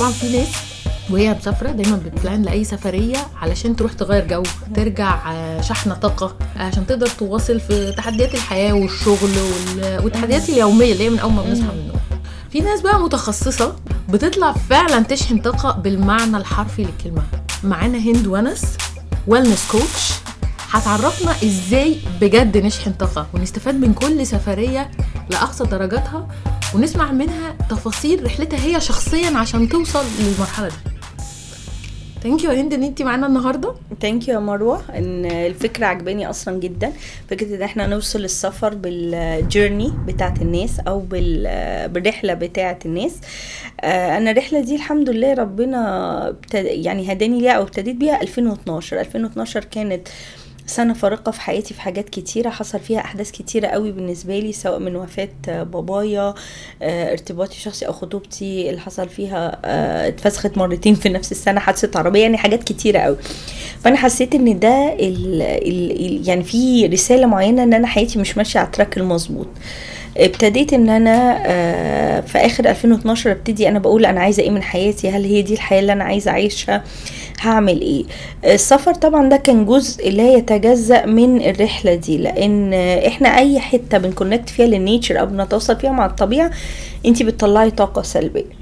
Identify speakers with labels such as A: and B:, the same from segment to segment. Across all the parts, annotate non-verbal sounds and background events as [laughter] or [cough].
A: طبعا في ناس وهي مسافرة دايما بتبلان لأي سفرية علشان تروح تغير جو ترجع آه، شحنة طاقة عشان تقدر تواصل في تحديات الحياة والشغل وال- والتحديات اليومية اللي هي من أول ما بنصحى من النوم. في ناس بقى متخصصة بتطلع فعلا تشحن طاقة بالمعنى الحرفي للكلمة. معانا هند ونس ويلنس كوتش هتعرفنا إزاي بجد نشحن طاقة ونستفاد من كل سفرية لأقصى درجاتها ونسمع منها تفاصيل رحلتها هي شخصيا عشان توصل للمرحلة دي. thank you هند إن انت معانا النهارده.
B: thank you يا مروة. إن الفكرة عجباني أصلا جدا. فكرة إن إحنا نوصل السفر بال journey بتاعت الناس أو بال- بالرحلة بتاعت الناس. آه، أنا الرحلة دي الحمد لله ربنا يعني هداني ليها أو ابتديت بيها 2012 2012 كانت سنة فارقة في حياتي في حاجات كتيرة حصل فيها أحداث كتيرة قوي بالنسبة لي سواء من وفاة آه، بابايا آه، ارتباطي الشخصي أو خطوبتي اللي حصل فيها آه، اتفسخت مرتين في نفس السنة حادثة عربية يعني حاجات كتيرة قوي. فأنا حسيت إن ده ال ال يعني في رسالة معينة إن أنا حياتي مش ماشية على التراك المظبوط. ابتديت إن أنا في آخر 2012 أبتدي أنا بقول أنا عايزة إيه من حياتي؟ هل هي دي الحياة اللي أنا عايزة أعيشها؟ هعمل إيه؟ السفر طبعا ده كان جزء لا يتجزأ من الرحلة دي لأن إحنا أي حتة بن connect فيها لل nature أو بنتواصل فيها مع الطبيعة انت بتطلعي طاقة سلبية.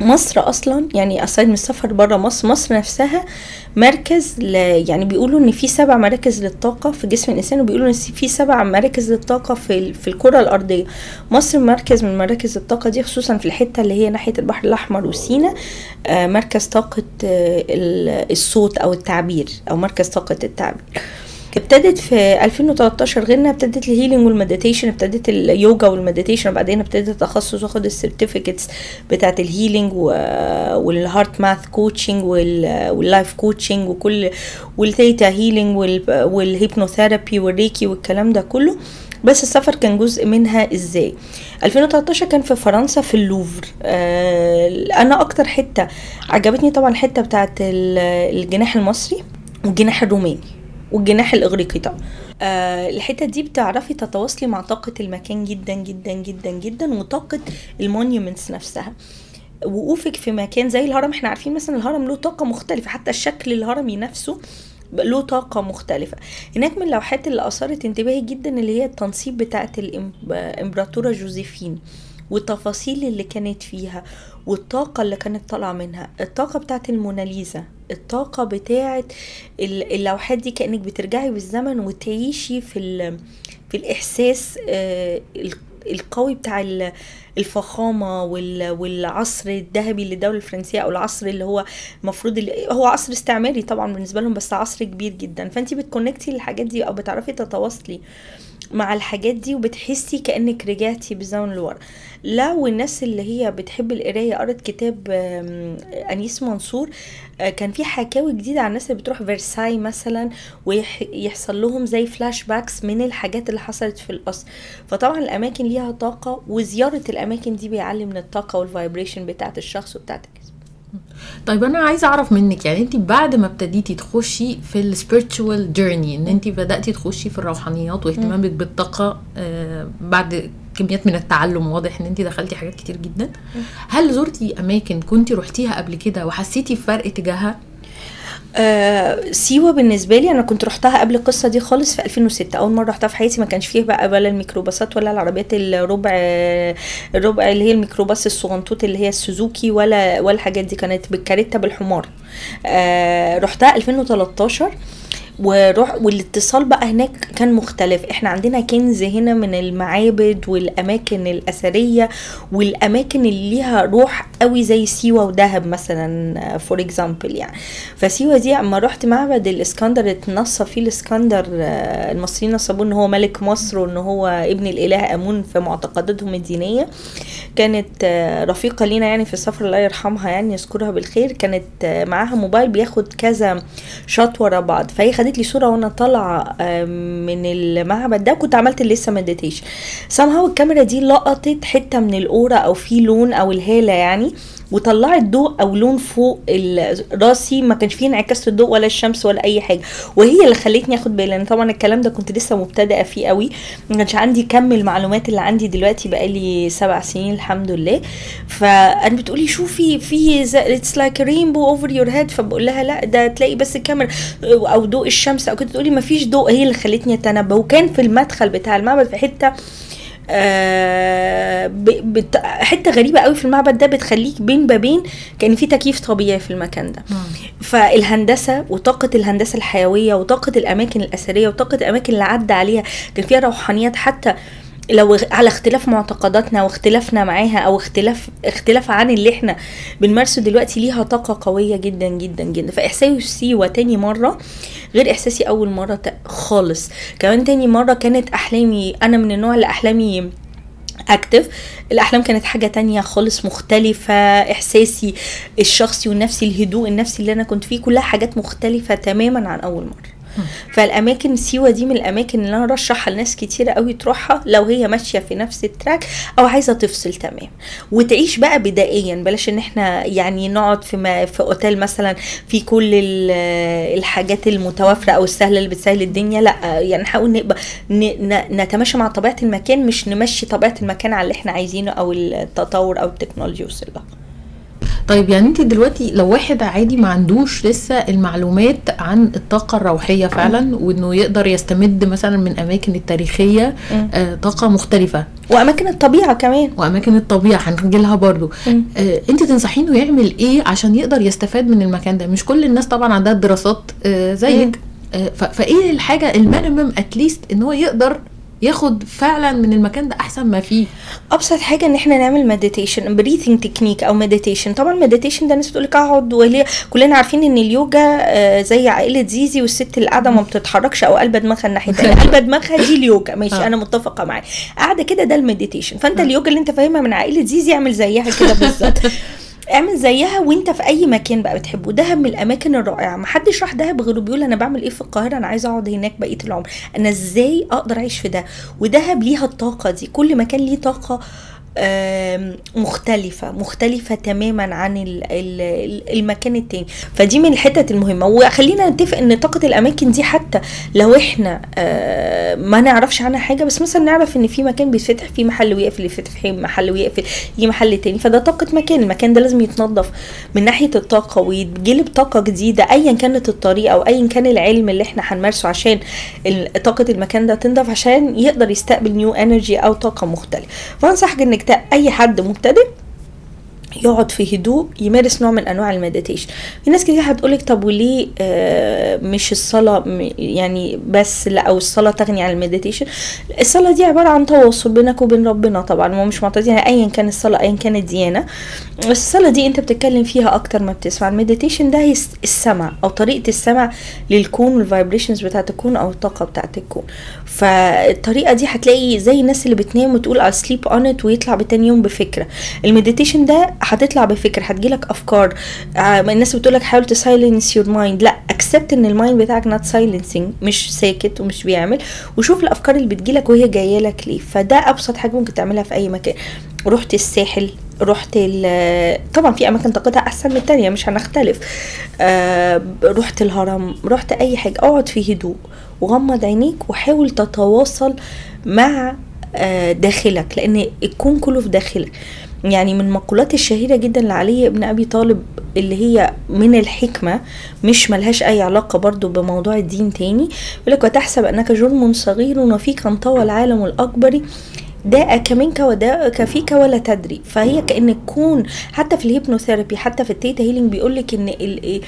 B: مصر أصلا يعني aside من السفر بره مصر مصر نفسها مركز ل... يعني بيقولوا إن في سبع مراكز للطاقة في جسم الإنسان وبيقولوا إن في سبع مراكز للطاقة في ال... في الكرة الأرضية. مصر مركز من مراكز الطاقة دي خصوصا في الحتة اللي هي ناحية البحر الأحمر وسينا آه مركز طاقة آه ال- الصوت أو التعبير أو مركز طاقة التعبير. ابتدت في 2013 غيرنا ابتدت ال healing وال meditation ابتدت اليوجا وال meditation وبعدين ابتدت التخصص واخد ال certificates بتاعت ال healing وال HeartMath coaching وال life coaching وكل وال Theta healing وال hypnotherapy وال Reiki والكلام ده كله. بس السفر كان جزء منها إزاي؟ 2013 كان في فرنسا في اللوفر. آه أنا أكتر حتة عجبتني طبعا الحته بتاعت ال- الجناح المصري والجناح الروماني. والجناح الإغريقي طبعا. آه الحتة دي بتعرفي تتواصلي مع طاقة المكان جدا جدا جدا جدا وطاقة المونيومنتس نفسها. وقوفك في مكان زي الهرم إحنا عارفين مثلا الهرم له طاقة مختلفة حتى الشكل الهرمي نفسه له طاقة مختلفة. هناك من اللوحات اللي أثارت انتباهي جدا اللي هي التنصيب بتاعة الإمبراطورة جوزيفين والتفاصيل اللي كانت فيها والطاقة اللي كانت طالعة منها الطاقة بتاعة الموناليزا. الطاقة بتاعة ال- اللوحات دي كأنك بترجعي بالزمن وتعيشي في في الإحساس آه، ال- القوي بتاع ال- الفخامة وال- والعصر الذهبي للدولة الفرنسية أو العصر اللي هو المفروض هو عصر استعماري طبعا بالنسبة لهم بس عصر كبير جدا. فانت بتكونكتي للحاجات دي أو بتعرفي تتواصلي. مع الحاجات دي وبتحسي كأنك رجعتي بالزمن لورا. لو الناس اللي هي بتحب القراية قرت كتاب آم، أنيس منصور آه، كان في حكاوي جديدة عن الناس اللي بتروح فيرساي مثلا ويحصل لهم زي flashbacks من الحاجات اللي حصلت في القصر. فطبعا الأماكن ليها طاقة وزيارة الأماكن دي بيعلي من الطاقة وال vibration بتاعت الشخص وبتاعت الجسم
A: طيب أنا عايزة أعرف منك يعني انت بعد ما ابتديتي تخشي في ال spiritual journey إن انت بدأتي تخشي في الروحانيات واهتمامك بالطاقة آه بعد كميات من التعلم واضح إن انت دخلتي حاجات كتير جدا. هل زرتي أماكن كنت رحتيها قبل كده وحسيتي بفرق تجاهها؟
B: آه سيوة بالنسبة لي أنا كنت رحتها قبل القصة دي خالص في 2006 أول مرة رحتها في حياتي ما كانش فيه بقى ولا الميكروباصات ولا العربيات الربع الربع اللي هي الميكروباص الصغنطوط اللي هي السوزوكي ولا ولا الحاجات دي كانت بالكاريتا بالحمار. آه رحتها 2013 وروح والاتصال بقى هناك كان مختلف. إحنا عندنا كنز هنا من المعابد والأماكن الأثرية والأماكن اللي ليها روح قوي زي سيوة ودهب مثلا for example يعني. فسيوة دي اما رحت معبد الإسكندر اتنصب فيه الإسكندر آه، المصريين نصبوه إن هو ملك مصر وإن هو ابن الإله آمون في معتقداتهم الدينية. كانت آه، رفيقة لينا يعني في السفر الله يرحمها يعني يذكرها بالخير كانت آه، معاها موبايل بياخد كذا shot ورا بعض. فهي خدت لي صورة وأنا طالعة من المعبد ده كنت عملت لسه meditation somehow الكاميرا دي لقطت حتة من ال aura أو في لون أو الهالة يعني. وطلعت ضوء أو لون فوق راسي ما كانش فيه انعكاس الضوء ولا الشمس ولا أي حاجة. وهي اللي خلتني آخد بالي لأن طبعا الكلام ده كنت لسه مبتدئة فيه قوي. ما كانش عندي كم المعلومات اللي عندي دلوقتي بقالي سبع سنين الحمد لله. فأنا بتقولي شوفي في it's like rainbow over your head فبقول لها لا ده تلاقي بس الكاميرا أو ضوء الشمس أو كده. تقولي ما فيش ضوء هي اللي خلتني اتنبه وكان في المدخل بتاع المعبد في حتة بت- حتة غريبة قوي في المعبد ده بتخليك بين بابين كأن في تكييف طبيعي في المكان ده. فالهندسة وطاقة الهندسة الحيوية وطاقة الأماكن الأثرية وطاقة الأماكن اللي عدى عليها كان فيها روحانيات حتى لو على اختلاف معتقداتنا واختلافنا معاها أو اختلاف اختلاف عن اللي إحنا بنمارسه دلوقتي ليها طاقة قوية جدا جدا جدا. فإحساسي تاني مرة غير إحساسي أول مرة خالص. كمان تاني مرة كانت أحلامي أنا من النوع اللي أحلامي اكتف الأحلام كانت حاجة تانية خالص مختلفة. إحساسي الشخصي والنفسي الهدوء النفسي اللي أنا كنت فيه كلها حاجات مختلفة تماما عن أول مرة. فالأماكن سيوة دي من الأماكن اللي أنا رشحها لناس كتيرة قوي تروحها لو هي ماشية في نفس ال track أو عايزة تفصل تمام. وتعيش بقى بدائيا بلاش إن إحنا يعني نقعد في ما في أوتيل مثلا في كل ال- الحاجات المتوافرة أو السهله اللي بتسهل الدنيا لأ يعني نحاول نبقى نتماشى مع طبيعة المكان مش نمشي طبيعة المكان على اللي إحنا عايزينه أو التطور أو التكنولوجيا وصل لها.
A: طيب يعني انت دلوقتي لو واحد عادي ما عندوش لسه المعلومات عن الطاقة الروحية فعلا وإنه يقدر يستمد مثلا من أماكن التاريخية
B: مم.
A: آه طاقة مختلفة
B: وأماكن الطبيعة كمان
A: وأماكن الطبيعة هنجي لها برضو. آه انت تنصحيه انه يعمل إيه عشان يقدر يستفاد من المكان ده مش كل الناس طبعا عندها دراسات آه. زيك آه فايه الحاجة ال minimum at least إن هو يقدر ياخد فعلا من المكان ده أحسن ما فيه.
B: أبسط حاجة إن إحنا نعمل meditation breathing technique أو meditation طبعا ال meditation ده الناس بتقول لك أقعد وليه كلنا عارفين إن اليوجا آه، زي عائلة زيزي والست اللي قاعدة ما بتتحركش أو قلبه دماغها الناحية التانية. [laughs] قلبه دماغها دي اليوجا. ماشي
A: آه.
B: أنا متفقة معاه قاعدة كده ده المديتيشن فأنت اليوجا اللي أنت فاهمها من عائلة زيزي اعمل زيها كده بالظبط. [laughs] اعمل زيها وانت في اي مكان بقى بتحبه دهب من الأماكن الرائعة. ما حدش راح دهب غيره بيقول أنا بعمل إيه في القاهرة؟ أنا عايزه أقعد هناك بقية العمر. أنا إزاي أقدر أعيش في ده؟ ودهب ليها الطاقة دي. كل مكان ليه طاقة آم، مختلفة مختلفة تماما عن ال- ال- ال- المكان التاني. فدي من الحتت المهمة. وخلينا نتفق إن طاقة الأماكن دي حتى لو إحنا ما نعرفش عنها حاجة بس مثلا نعرف إن في مكان بيتفتح فيه محل ويقفل يفتح فيه محل ويقفل يجي محل تاني. فده طاقة مكان. المكان ده لازم يتنظف من ناحية الطاقة ويتجلب طاقة جديدة ايا كانت الطريقة أو ايا كان العلم اللي إحنا هنمارسه عشان طاقة المكان ده تنضف عشان يقدر يستقبل new energy أو طاقة مختلفة. فأنصحك إنك أي حد مبتدئ يقعد في هدوء يمارس نوع من أنواع ال meditation. في ناس كتير هتقولك طب وليه آه مش الصلاة يعني بس لا أو الصلاة تغني عن ال meditation؟ الصلاة دي عبارة عن تواصل بينك وبين ربنا طبعا هو مش معترضين على ايا كان الصلاة ايا كانت ديانة. بس الصلاة دي أنت بتتكلم فيها أكتر ما بتسمع. ال meditation ده هي الس- السمع أو طريقة السمع للكون وال vibrations بتاعت الكون أو الطاقة بتاعت الكون. فالطريقة دي هتلاقي زي الناس اللي بتنام وتقول sleep on it ويطلع تاني يوم بفكرة. ال meditation ده هتطلع بفكره هتجيلك أفكار. آه، الناس بتقولك حاول ت silence your mind لا accept إن ال mind بتاعك not silencing مش ساكت ومش بيعمل. وشوف الأفكار اللي بتجيلك وهي جاية لك ليه. فده أبسط حاجة ممكن تعملها في أي مكان. رحت الساحل رحت ال- طبعا في أماكن طاقتها أحسن من التانية مش هنختلف. آه رحت الهرم رحت أي حاجة. اقعد في هدوء وغمض عينيك وحاول تتواصل مع آه داخلك لأن الكون كله في داخلك. يعني من المقولات الشهيرة جدا لعلي ابن أبي طالب اللي هي من الحكمة مش ملهاش أي علاقة برضو بموضوع الدين تاني. يقول لك وتحسب أنك جرم صغير وفيك انطوى العالم الأكبر داؤك منك ودواؤك فيك ولا تدري. فهي كأن تكون حتى في ال hypnotherapy حتى في ال theta healing بيقول لك إن ال-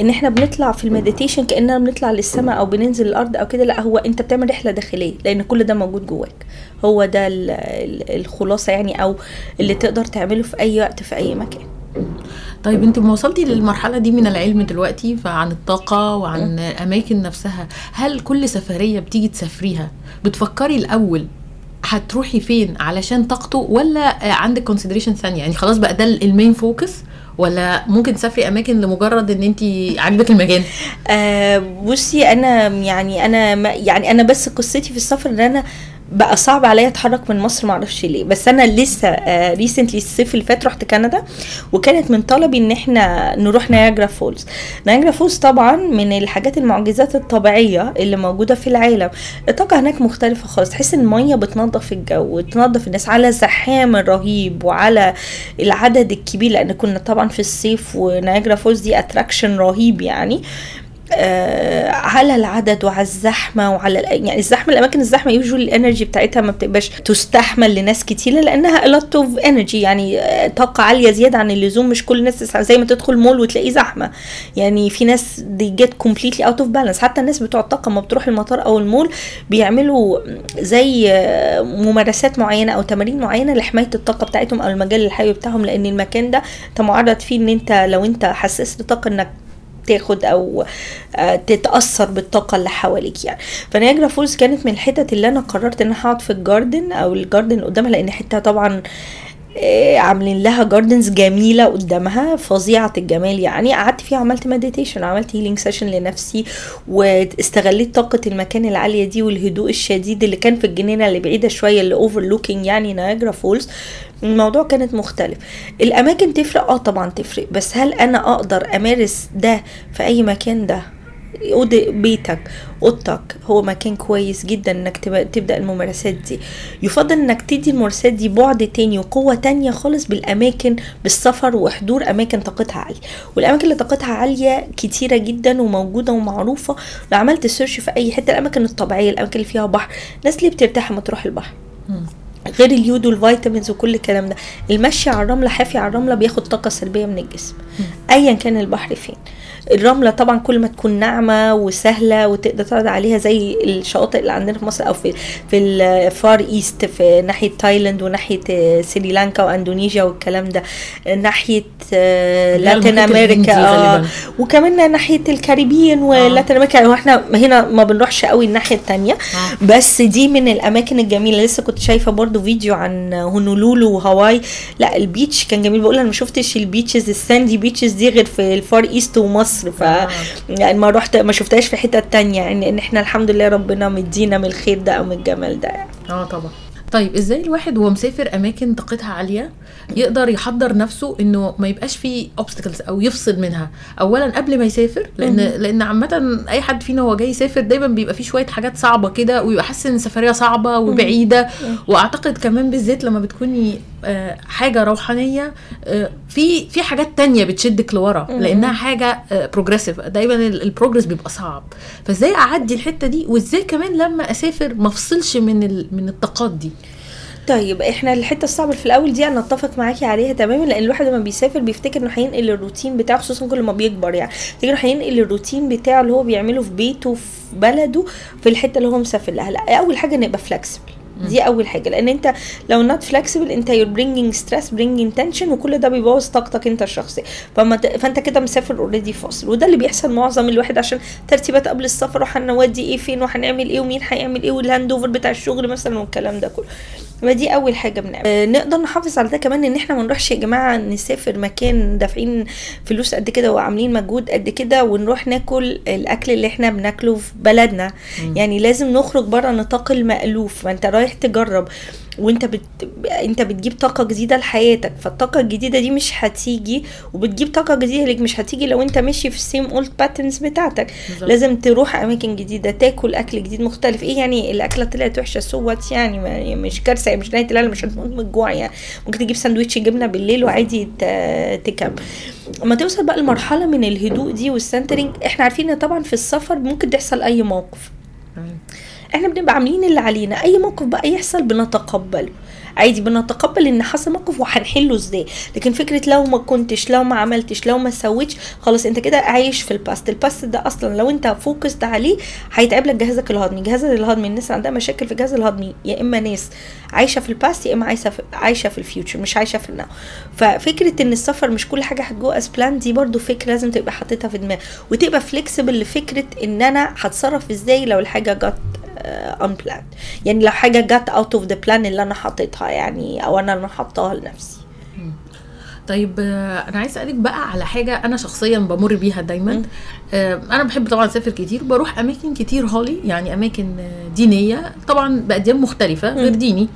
B: إن إحنا بنطلع في ال meditation كأننا بنطلع للسماء أو بننزل الأرض أو كده لأ هو أنت بتعمل رحلة داخلية لأن كل ده موجود جواك. هو ده ال- ال- الخلاصة يعني أو اللي تقدر تعمله في أي وقت في أي مكان.
A: طيب أنت ما وصلتي للمرحلة دي من العلم دلوقتي فعن الطاقة وعن أماكن نفسها هل كل سفرية بتيجي تسافريها؟ بتفكري الأول هتروحي فين علشان طاقته ولا آه، عندك consideration ثانية؟ يعني خلاص بقى ده ال main focus ولا ممكن تسافري أماكن لمجرد إن انت عاجبك المكان؟
B: آه بصي أنا يعني أنا يعني أنا بس قصتي في السفر إن أنا بقى صعب عليا أتحرك من مصر معرفش ليه. بس أنا لسه آه recently الصيف اللي فات رحت كندا وكانت من طلبي إن إحنا نروح نياجرا فولز. نياجرا فولز طبعا من الحاجات المعجزات الطبيعية اللي موجودة في العالم. الطاقة هناك مختلفة خالص. تحس إن المية بتنظف الجو وتنظف الناس على الزحام الرهيب وعلى العدد الكبير لأن كنا طبعا في الصيف ونياجرا فولز دي attraction رهيب يعني. آه على العدد وعلى الزحمة وعلى يعني الزحمة الأماكن الزحمة يوجوال الانرجي بتاعتها ما بتبقاش تستحمل لناس كتيرة لأنها lot of energy يعني آه، طاقة عالية زيادة عن اللزوم مش كل الناس تسع- زي ما تدخل مول وتلاقيه زحمة. يعني في ناس they get completely out of balance. حتى الناس بتوع الطاقة ما بتروح المطار أو المول بيعملوا زي آه، ممارسات معينة أو تمارين معينة لحماية الطاقة بتاعتهم أو المجال الحيوي بتاعهم لأن المكان ده أنت معرض فيه إن أنت لو أنت حساس لطاقه إنك تاخد أو آه، تتأثر بالطاقة اللي حواليك يعني. فنياجرا فولز كانت من الحتت اللي أنا قررت إن أنا هقعد في ال garden أو ال garden قدامها لأن حتة طبعا آه، عاملين لها gardens جميلة قدامها فظيعة الجمال يعني. قعدت فيها عملت meditation عملت healing session لنفسي واستغليت طاقة المكان العالية دي والهدوء الشديد اللي كان في الجنينة اللي بعيدة شوية اللي overlooking يعني نياجرا فولز. الموضوع كانت مختلف. الأماكن تفرق آه طبعا تفرق بس هل أنا أقدر أمارس ده في أي مكان؟ ده أوض- بيتك أوضتك هو مكان كويس جدا إنك تب- تبدأ الممارسات دي. يفضل إنك تدي الممارسات دي بعد تاني وقوة تانية خالص بالأماكن بالسفر وحضور أماكن طاقتها عالية. والأماكن اللي طاقتها عالية كتيرة جدا وموجودة ومعروفة لو عملت سيرش في أي حتة الأماكن الطبيعية الأماكن اللي فيها بحر الناس اللي بترتاح لما تروح البحر. غير اليود وال vitamins وكل الكلام ده. المشي على الرملة حافي على الرملة بياخد طاقة سلبية من الجسم. ايا كان البحر فين. الرملة طبعا كل ما تكون ناعمة وسهلة وتقدر تقعد عليها زي الشواطئ اللي عندنا في مصر أو في في ال Far East في ناحية تايلاند وناحية آه، سريلانكا واندونيسيا والكلام ده. ناحية آه،
A: اللي هي Latin
B: America آه،. وكمان ناحية ال Caribbean و Latin America. وإحنا هنا ما بنروحش قوي الناحية التانية.
A: آه.
B: بس دي من الأماكن الجميلة. لسه كنت شايفة برضو فيديو عن هونولولو وهاواي. لا ال beach كان جميل. بقول أنا ما شفتش ال beaches ال sandy beaches دي غير في ال Far East ومصر. ف
A: آه.
B: يعني ما رحت ما شفتهاش في حتة تانية يعني إن إحنا الحمد لله ربنا مدينا من الخير ده أو من الجمال ده يعني.
A: آه طبعا. طيب إزاي الواحد وهو مسافر أماكن طاقتها عالية يقدر يحضر نفسه إنه ما يبقاش فيه obstacles أو يفصل منها؟ اولا قبل ما يسافر لأن لأن عامة أي حد فينا وهو جاي يسافر دايما بيبقى فيه شوية حاجات صعبة كده ويبقى حاسس إن السفرية صعبة وبعيدة. وأعتقد كمان بالذات لما بتكوني حاجة روحانية آه، في في حاجات تانية بتشدك لورا لأنها حاجة progressive دايما ال progress بيبقى صعب. فازاي أعدي الحتة دي؟ وازاي كمان لما أسافر ما أفصلش من من الطاقات دي؟
B: طيب إحنا الحتة الصعبة في الأول دي أنا أتفق معاكي عليها تماما لأن الواحد لما بيسافر بيفتكر إنه هينقل الروتين بتاعه خصوصا كل ما بيكبر يعني. بيفتكر إنه هينقل الروتين بتاعه اللي هو بيعمله في بيته في بلده في الحتة اللي هو مسافر لها. لا أول حاجة نبقى flexible دي أول حاجة. لأن أنت لو not flexible أنت you're bringing stress bringing tension وكل ده بيبوظ طاقتك أنت الشخصيه فما ت... فأنت كده مسافر already فاصل. وده اللي بيحصل معظم الواحد عشان ترتيبات قبل السفر وهنودي إيه فين وهنعمل إيه ومين هيعمل إيه وال handover بتاع الشغل مثلا والكلام ده كله. فدي أول حاجة بنعمل آه نقدر نحافظ على ده كمان إن إحنا ما نروحش يا جماعة نسافر مكان دافعين فلوس قد كده وعاملين مجهود قد كده ونروح ناكل الأكل اللي إحنا بناكله في بلدنا. يعني لازم نخرج بره نطاق المألوف. ما أنت رايح تجرب. وانت بت... انت بتجيب طاقة جديدة لحياتك فالطاقة الجديدة دي مش هتيجي وبتجيب طاقة جديدة ليك مش هتيجي لو انت ماشي في ال same old patterns بتاعتك.
A: بالظبط.
B: لازم تروح أماكن جديدة تاكل أكل جديد مختلف. إيه يعني الأكلة طلعت وحشة؟ so what يعني؟ ما مش كارثة مش نهاية العالم مش هتموت من الجوع يعني. ممكن تجيب ساندوتش جبنة بالليل وعادي ت- تكمل. أما توصل بقى لمرحلة من الهدوء دي وال centering إحنا عارفين إن طبعا في السفر ممكن تحصل أي موقف. إحنا بنبقى عاملين اللي علينا. أي موقف بقى يحصل بنتقبله. عادي بنتقبل إن حصل موقف وهنحله إزاي. لكن فكرة لو ما كنتش لو ما عملتش لو ما سويتش خلاص أنت كده عايش في ال past ال past ده أصلا لو أنت focused عليه هيتعب لك جهازك الهضمي. جهازك الهضمي الناس عندها مشاكل في الجهاز الهضمي يا إما ناس عايشة في ال past يا إما عايشة في عايشة في ال future مش عايشة في ال now ففكرة إن السفر مش كل حاجة هتجو as planned دي برضو فكرة لازم تبقى حاططها في دماغك. وتبقى flexible لفكرة إن أنا هتصرف إزاي لو الحاجة جت unplanned يعني لو حاجة جت out of the plan اللي أنا حاططها يعني أو أنا اللي حاطاها لنفسي.
A: طيب آه، أنا عايز أسألك بقى على حاجة أنا شخصيا بمر بيها دايما. آه، أنا بحب طبعا أسافر كتير بروح أماكن كتير holy يعني أماكن آه، دينية. طبعا بأديان مختلفة غير ديني.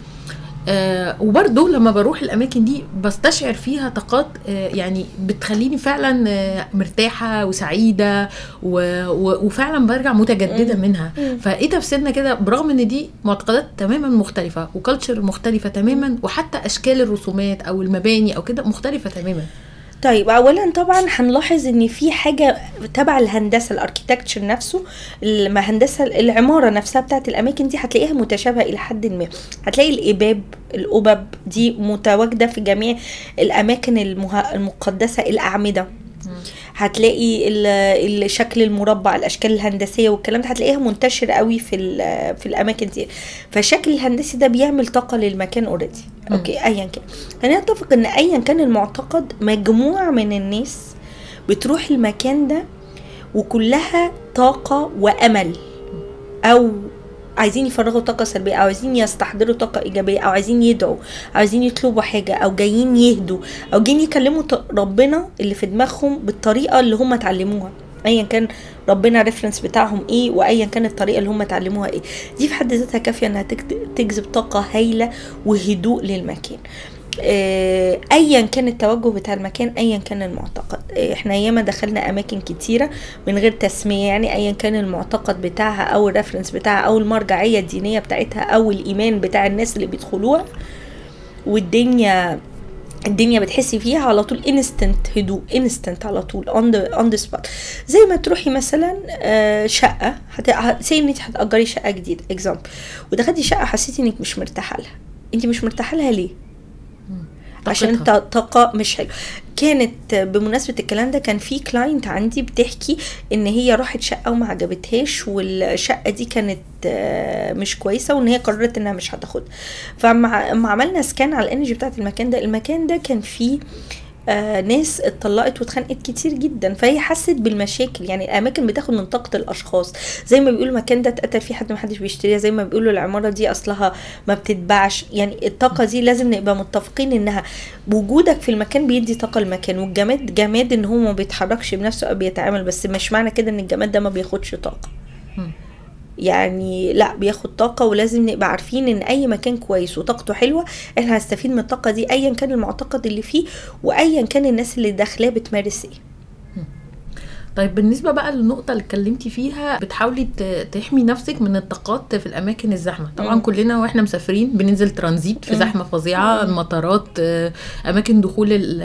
A: آه وبرضه لما بروح الأماكن دي بستشعر فيها طاقات آه يعني بتخليني فعلا آه مرتاحة وسعيدة و و وفعلا برجع متجددة منها. فإيه تفسيرنا كده؟ برغم إن دي معتقدات تماما مختلفة وكالتشر مختلفة تماما وحتى أشكال الرسومات أو المباني أو كده مختلفة تماما.
B: طيب اولا طبعا هنلاحظ إن في حاجة تبع الهندسة الأركيتكتشر نفسه الهندسه العمارة نفسها بتاعت الأماكن دي هتلاقيها متشابهة إلى حد ما. هتلاقي الإباب القبب دي متواجدة في جميع الأماكن المه... المقدسة الأعمدة. هتلاقي ال- الشكل المربع الأشكال الهندسية والكلام ده هتلاقيها منتشر قوي في في الأماكن دي. فالشكل الهندسي ده بيعمل طاقة للمكان already okay ايا كان. خلينا نتفق إن ايا كان المعتقد مجموعة من الناس بتروح المكان ده وكلها طاقة وأمل أو عايزين يفرغوا طاقة سلبية أو عايزين يستحضروا طاقة إيجابية أو عايزين يدعوا أو عايزين يطلبوا حاجة أو جايين يهدوا أو جايين يكلموا ربنا اللي في دماغهم بالطريقة اللي هم اتعلموها. ايا كان ربنا ريفرنس بتاعهم إيه وايا كان الطريقة اللي هم اتعلموها إيه. دي في حد ذاتها كافية إنها تجذب طاقة هايلة وهدوء للمكان. ايا كان التوجه بتاع المكان ايا كان المعتقد. آه، إحنا ياما دخلنا أماكن كتيرة من غير تسمية يعني ايا كان المعتقد بتاعها أو ال reference بتاعها أو المرجعية الدينية بتاعتها أو الإيمان بتاع الناس اللي بيدخلوها والدنيا الدنيا بتحسي فيها على طول instant هدوء instant على طول on the on the spot زي ما تروحي مثلا آه، شقة هت... سي إن انت هتأجري شقة جديدة example ودخلتي شقة حسيتي إنك مش مرتاحة لها. انت مش مرتاحة لها ليه؟ عشان. طاقة مش حلوة. كانت بمناسبة الكلام ده كان في client عندي بتحكي إن هي راحت شقة وما عجبتهاش والشقة دي كانت آه، مش كويسة وإن هي قررت إنها مش هتاخدها. اما عملنا scan على ال energy بتاعت المكان ده. المكان ده كان فيه آه ناس اتطلقت واتخانقت كتير جدا. فهي حست بالمشاكل. يعني الأماكن بتاخد من طاقة الأشخاص. زي ما بيقولوا المكان ده اتقتل فيه حد ما حدش بيشتريها. زي ما بيقولوا العمارة دي أصلها ما بتتباعش. يعني الطاقة دي لازم نبقى متفقين إنها وجودك في المكان بيدي طاقة المكان والجماد جماد إن هو ما بيتحركش بنفسه أو بيتعامل. بس مش معنى كده إن الجماد ده ما بياخدش
A: طاقة.
B: يعني لا بياخد طاقة ولازم نبقى عارفين إن أي مكان كويس وطاقته حلوة إحنا هنستفيد من الطاقة دي ايا كان المعتقد اللي فيه وايا كان الناس اللي داخلاه بتمارس إيه.
A: طيب بالنسبة بقى للنقطة اللي اتكلمتي فيها بتحاولي تحمي نفسك من الطاقات في الأماكن الزحمة. طبعا
B: مم.
A: كلنا وإحنا مسافرين بننزل ترانزيت في. زحمة فظيعة المطارات آه، أماكن دخول ال-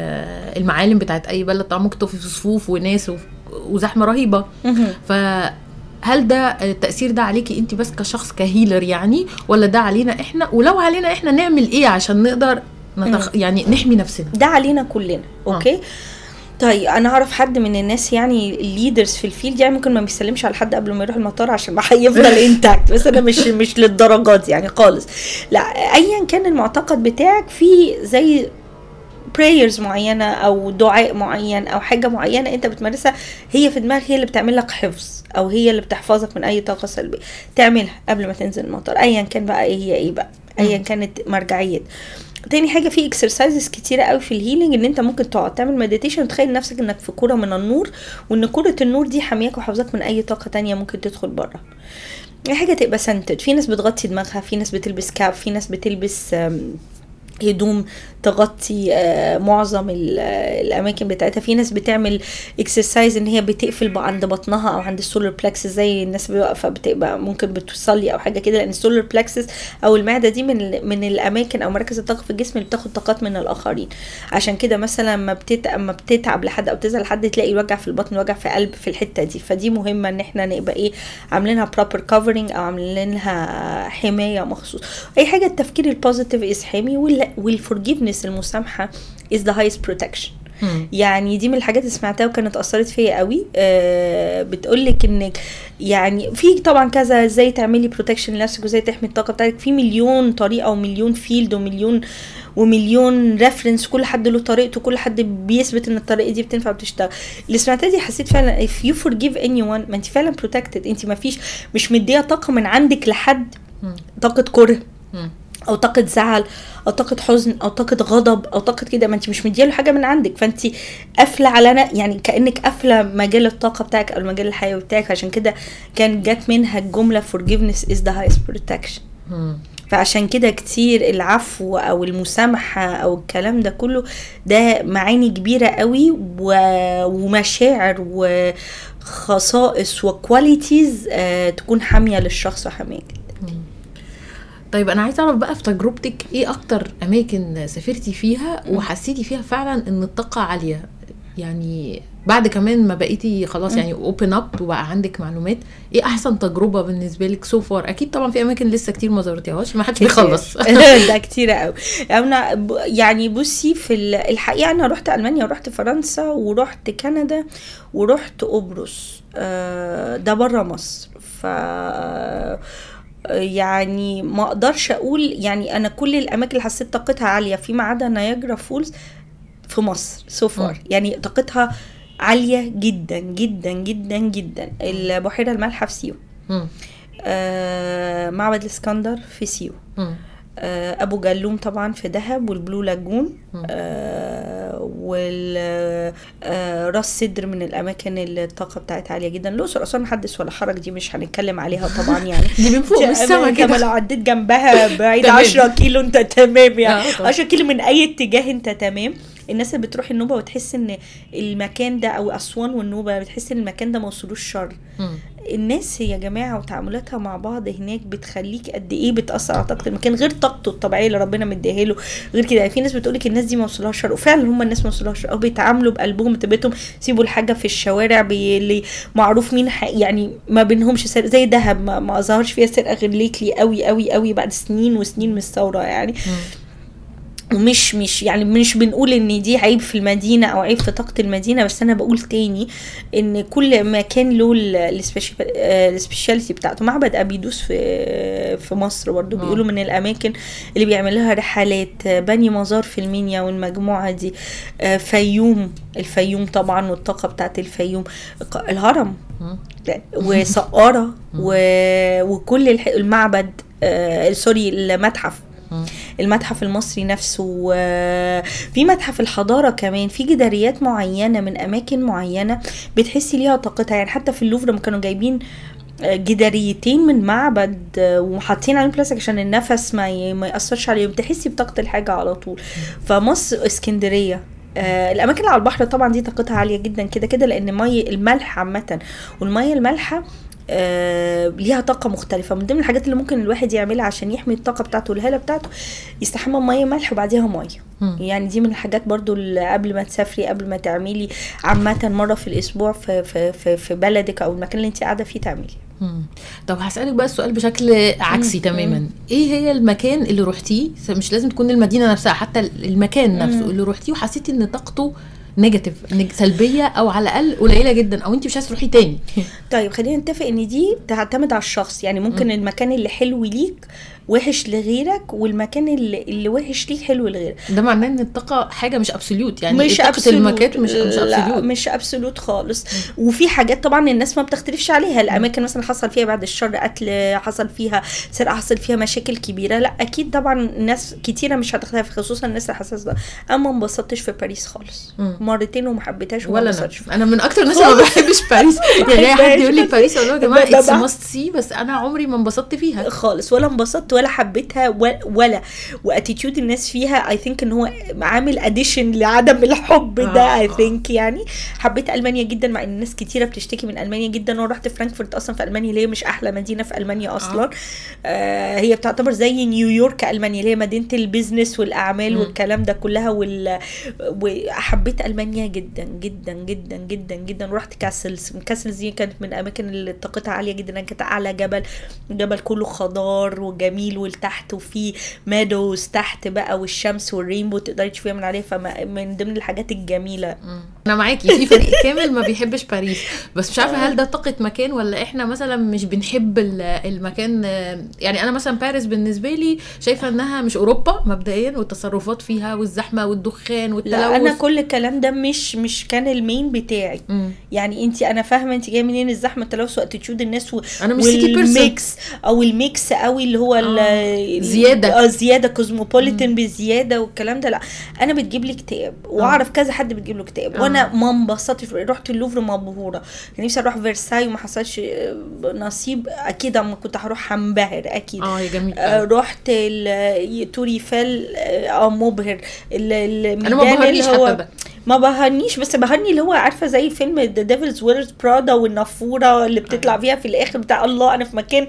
A: المعالم بتاعت أي بلد طبعا ممكن تقفي في صفوف وناس وزحمة رهيبة. فهل ده التاثير ده عليكي انت بس كشخص ك healer يعني؟ ولا ده علينا إحنا؟ ولو علينا إحنا نعمل إيه عشان نقدر نتخ... يعني نحمي نفسنا؟
B: ده علينا كلنا okay؟ طيب أنا أعرف حد من الناس يعني ال leaders في ال field يعني ممكن ما بيسلمش على حد قبل ما يروح المطار عشان ما هيفضل intact بس أنا مش مش للدرجات يعني خالص. لا ايا كان المعتقد بتاعك في زي prayers معينة أو دعاء معين أو حاجة معينة أنت بتمارسها هي في دماغك هي اللي بتعمل لك حفظ أو هي اللي بتحفظك من أي طاقة سلبية. تعملها قبل ما تنزل المطار ايا كان بقى إيه هي إيه بقى ايا كانت مرجعية. تاني حاجة في exercises كتيرة قوي في ال healing إن أنت ممكن تقعد تعمل meditation وتخيل نفسك إنك في كورة من النور وإن كورة النور دي حامياك وحافظاك من أي طاقة تانية ممكن تدخل بره. اي حاجة تبقى centered في ناس بتغطي دماغها في ناس بتلبس cap في ناس بتلبس هدوم تغطي آه، معظم آه، الأماكن بتاعتها. في ناس بتعمل exercise إن هي بتقفل عند بطنها أو عند ال solar plexus زي الناس واقفه بتبقى ممكن بتصلي أو حاجة كده. لأن ال solar plexus أو المعدة دي من من الأماكن أو مراكز الطاقة في الجسم اللي بتاخد طاقات من الآخرين. عشان كده مثلا لما بتت... اما بتتعب لحد أو تزعل لحد تلاقي الوجع في البطن وجع في قلب في الحتة دي. فدي مهمة إن إحنا نبقى إيه عاملينها proper covering أو عاملينها حماية مخصوص. أي حاجة التفكير ال positive is حامي وال forgiveness المسامحة is the highest
A: protection.
B: يعني دي من الحاجات اللي سمعتها وكانت أثرت فيا قوي. آه بتقولك انك يعني في طبعا كذا إزاي تعملي protection لنفسك وإزاي تحمي الطاقة بتاعتك. في مليون طريقة ومليون field ومليون ومليون reference كل حد له طريقته. كل حد بيثبت إن الطريقة دي بتنفع وبتشتغل. اللي سمعتها دي حسيت فعلا if you forgive anyone ما انت فعلا protected. انت ما فيش مش مدية طاقة من عندك لحد. طاقة كره. أو طاقة زعل أو طاقه حزن أو طاقه غضب أو طاقه كده ما أنت مش مدياله حاجة من عندك. فأنت قافلة على نا- يعني كأنك قافلة مجال الطاقة بتاعك أو المجال الحيوي بتاعك. عشان كده كان جت منها الجملة forgiveness is the highest protection. فعشان كده كتير العفو أو المسامحة أو الكلام ده كله ده معاني كبيرة قوي و... ومشاعر وخصائص و qualities آه تكون حامية للشخص وحاميه
A: طيب أنا عايزة أعرف بقى في تجربتك إيه أكتر أماكن سافرتي فيها وحسيتي فيها فعلا إن الطاقة عالية؟ يعني بعد كمان ما بقيتي خلاص يعني open up وبقى عندك معلومات إيه أحسن تجربة بالنسبة لك so far أكيد طبعا في أماكن لسه كتير ما زرتيهاش ما حدش بيخلص. [laughs] [laughs]
B: ده كتير قوي أنا يعني بصي في ال- الحقيقة أنا رحت ألمانيا ورحت فرنسا ورحت كندا ورحت قبرص آه، ده بره مصر. ف يعني ما أقدرش أقول يعني أنا كل الاماكن اللي حسيت طاقتها عالية فيما عدا Niagara Falls في مصر so
A: مم.
B: يعني طاقتها عالية جدا جدا جدا جدا البحيرة المالحة في سيوه
A: مم.
B: آه معبد الإسكندر في سيوه
A: مم.
B: آه، أبو جلوم طبعا في دهب والبلو لاجون. آه وال آه سدر من الأماكن اللي الطاقة بتاعتها عالية جدا الأقصر اسوان حدث ولا حرج دي مش هنتكلم عليها طبعا يعني [laughs]
A: دي من فوق من السما
B: كده لو عديت جنبها بعيد
A: تمام.
B: 10 كيلو انت تمام يعني
A: آه، طبعا.
B: 10 كيلو من أي اتجاه انت تمام الناس اللي بتروح النوبة وتحس إن المكان ده أو أسوان والنوبة بتحس إن المكان ده ما وصلوش شر. الناس يا جماعة وتعاملاتها مع بعض هناك بتخليك قد إيه بتأثر على طاقة المكان غير طاقته الطبيعية اللي ربنا مديها له. غير كده يعني في ناس بتقولك الناس دي ما وصلهاش وفعلا هم الناس ما وصلهاش أو بيتعاملوا بقلبهم بتبتهم سيبوا الحاجة في الشوارع اللي معروف مين يعني ما بينهمش سرقه زي دهب ما, ما ظهرش فيها سرقه غير ليتلي قوي قوي قوي بعد سنين وسنين من الثورة يعني.
A: مم.
B: ومش مش يعني مش بنقول إن دي عيب في المدينة أو عيب في طاقة المدينة بس أنا بقول تاني إن كل مكان له ال- ال speci- آه، ال speciality بتاعته معبد أبيدوس في في مصر برضو
A: آه.
B: بيقولوا من الأماكن اللي بيعمل لها رحلات بني مزار في المنيا والمجموعة دي آه، فيوم الفيوم طبعا والطاقة بتاعت الفيوم الهرم. وسقارة [laughs] وكل المعبد آه، sorry المتحف. المتحف المصري نفسه وفي متحف الحضارة كمان في جداريات معينة من أماكن معينة بتحسي ليها طاقتها. يعني حتى في اللوفر لما كانوا جايبين آه، جداريتين من معبد آه، وحاطين عليهم بلاستيك عشان النفس ما ي- ما يأثرش عليهم تحسي بطاقة الحاجة على طول. فمصر اسكندرية آه الأماكن اللي على البحر طبعا دي طاقتها عالية جدا كده كده لأن مي الملح عامة والمية المالحة آه ليها طاقة مختلفة من ضمن الحاجات اللي ممكن الواحد يعملها عشان يحمي الطاقة بتاعته والهاله بتاعته يستحمى مية ملح وبعديها
A: مية.
B: يعني دي من الحاجات برضو اللي قبل ما تسافري قبل ما تعملي عامة مرة في الأسبوع في في في, في بلدك أو المكان اللي انت قاعدة فيه تعملي.
A: طب هسألك بقى السؤال بشكل عكسي
B: مم.
A: تماما إيه هي المكان اللي روحتيه مش لازم تكون المدينة نفسها حتى المكان نفسه. اللي روحتيه وحسيتي إن طاقته نيجاتيف سلبية أو على الأقل قليلة جدا أو انت مش عايزة تروحي تاني
B: طيب خلينا نتفق إن دي تعتمد على الشخص يعني ممكن
A: مم.
B: المكان اللي حلو ليك وحش لغيرك والمكان اللي, اللي وحش ليك حلو لغيرك.
A: ده معناه إن الطاقة حاجة مش absolute يعني
B: مش طاقة
A: المكان مش مش
B: لا
A: absolute
B: مش absolute خالص. وفي حاجات طبعا الناس ما بتختلفش عليها. الأماكن مثلا حصل فيها بعد الشر قتل حصل فيها سرقة حصل فيها مشاكل كبيرة. لا أكيد طبعا ناس كتيرة مش هتختلف خصوصا الناس الحساسه أنا ما انبسطتش في باريس خالص. مرتين وما حبيتهاش
A: ولا
B: فيها.
A: أنا من أكتر الناس اللي ما بحبش باريس. [laughs] يعني حد يقول لي باريس أقول له يا جماعة
B: it's
A: must see بس أنا عمري ما انبسطت فيها.
B: خالص ولا انبسطت ولا حبيتها ولا و attitude الناس فيها I think إن هو عامل addition لعدم الحب ده
A: آه،
B: I
A: آه.
B: think يعني. حبيت ألمانيا جدا مع إن ناس كتيرة بتشتكي من ألمانيا جدا. وأنا رحت فرانكفورت أصلا في ألمانيا اللي هي مش أحلى مدينة في ألمانيا أصلا. آه هي بتعتبر زي نيويورك ألمانيا اللي هي مدينة ال business والأعمال
A: مم.
B: والكلام ده كلها. وال... وحبيت ألمانيا جدا جدا جدا جدا جدا. ورحت castles castles دي كانت من الاماكن اللي طاقتها عالية جدا كانت أعلى جبل. جبل كله خضار وجميل. ولتحت وفي meadows تحت بقى والشمس وال rainbow تقدري تشوفيها من عليها فمن ضمن الحاجات الجميلة.
A: أنا معاكي في فريق كامل ما بيحبش باريس بس مش عارفة هل ده طاقة مكان ولا إحنا مثلا مش بنحب ال- المكان يعني أنا مثلا باريس بالنسبة لي شايفة إنها مش أوروبا مبدئيا والتصرفات فيها والزحمة والدخان والتلوث.
B: لا أنا كل الكلام ده مش مش كان ال main بتاعي.
A: مم.
B: يعني أنت أنا فاهمة أنت جاية منين الزحمة التلوث و attitude الناس و...
A: أنا مش. وال mix
B: أو ال mix قوي اللي هو ال-
A: آه، زيادة.
B: آه زيادة cosmopolitan بزيادة والكلام ده لا. أنا بتجيب لي اكتئاب وأعرف كذا حد بتجيب له اكتئاب
A: آه.
B: وأنا ما انبسطتش رحت اللوفر مبهوره كان نفسي أروح فيرساي وما حصلش آه، نصيب. أكيد أما كنت هروح هنبهر أكيد.
A: آه يا جميل.
B: آه، رحت Tour Eiffel آه آه، مبهر. الميدان
A: أنا ما بهرنيش
B: اللي هو
A: حتى ده.
B: ما بهرنيش بس بهرني اللي هو عارفة زي فيلم The Devil Wears Prada والنافورة اللي بتطلع فيها في الآخر بتاع الله أنا في مكان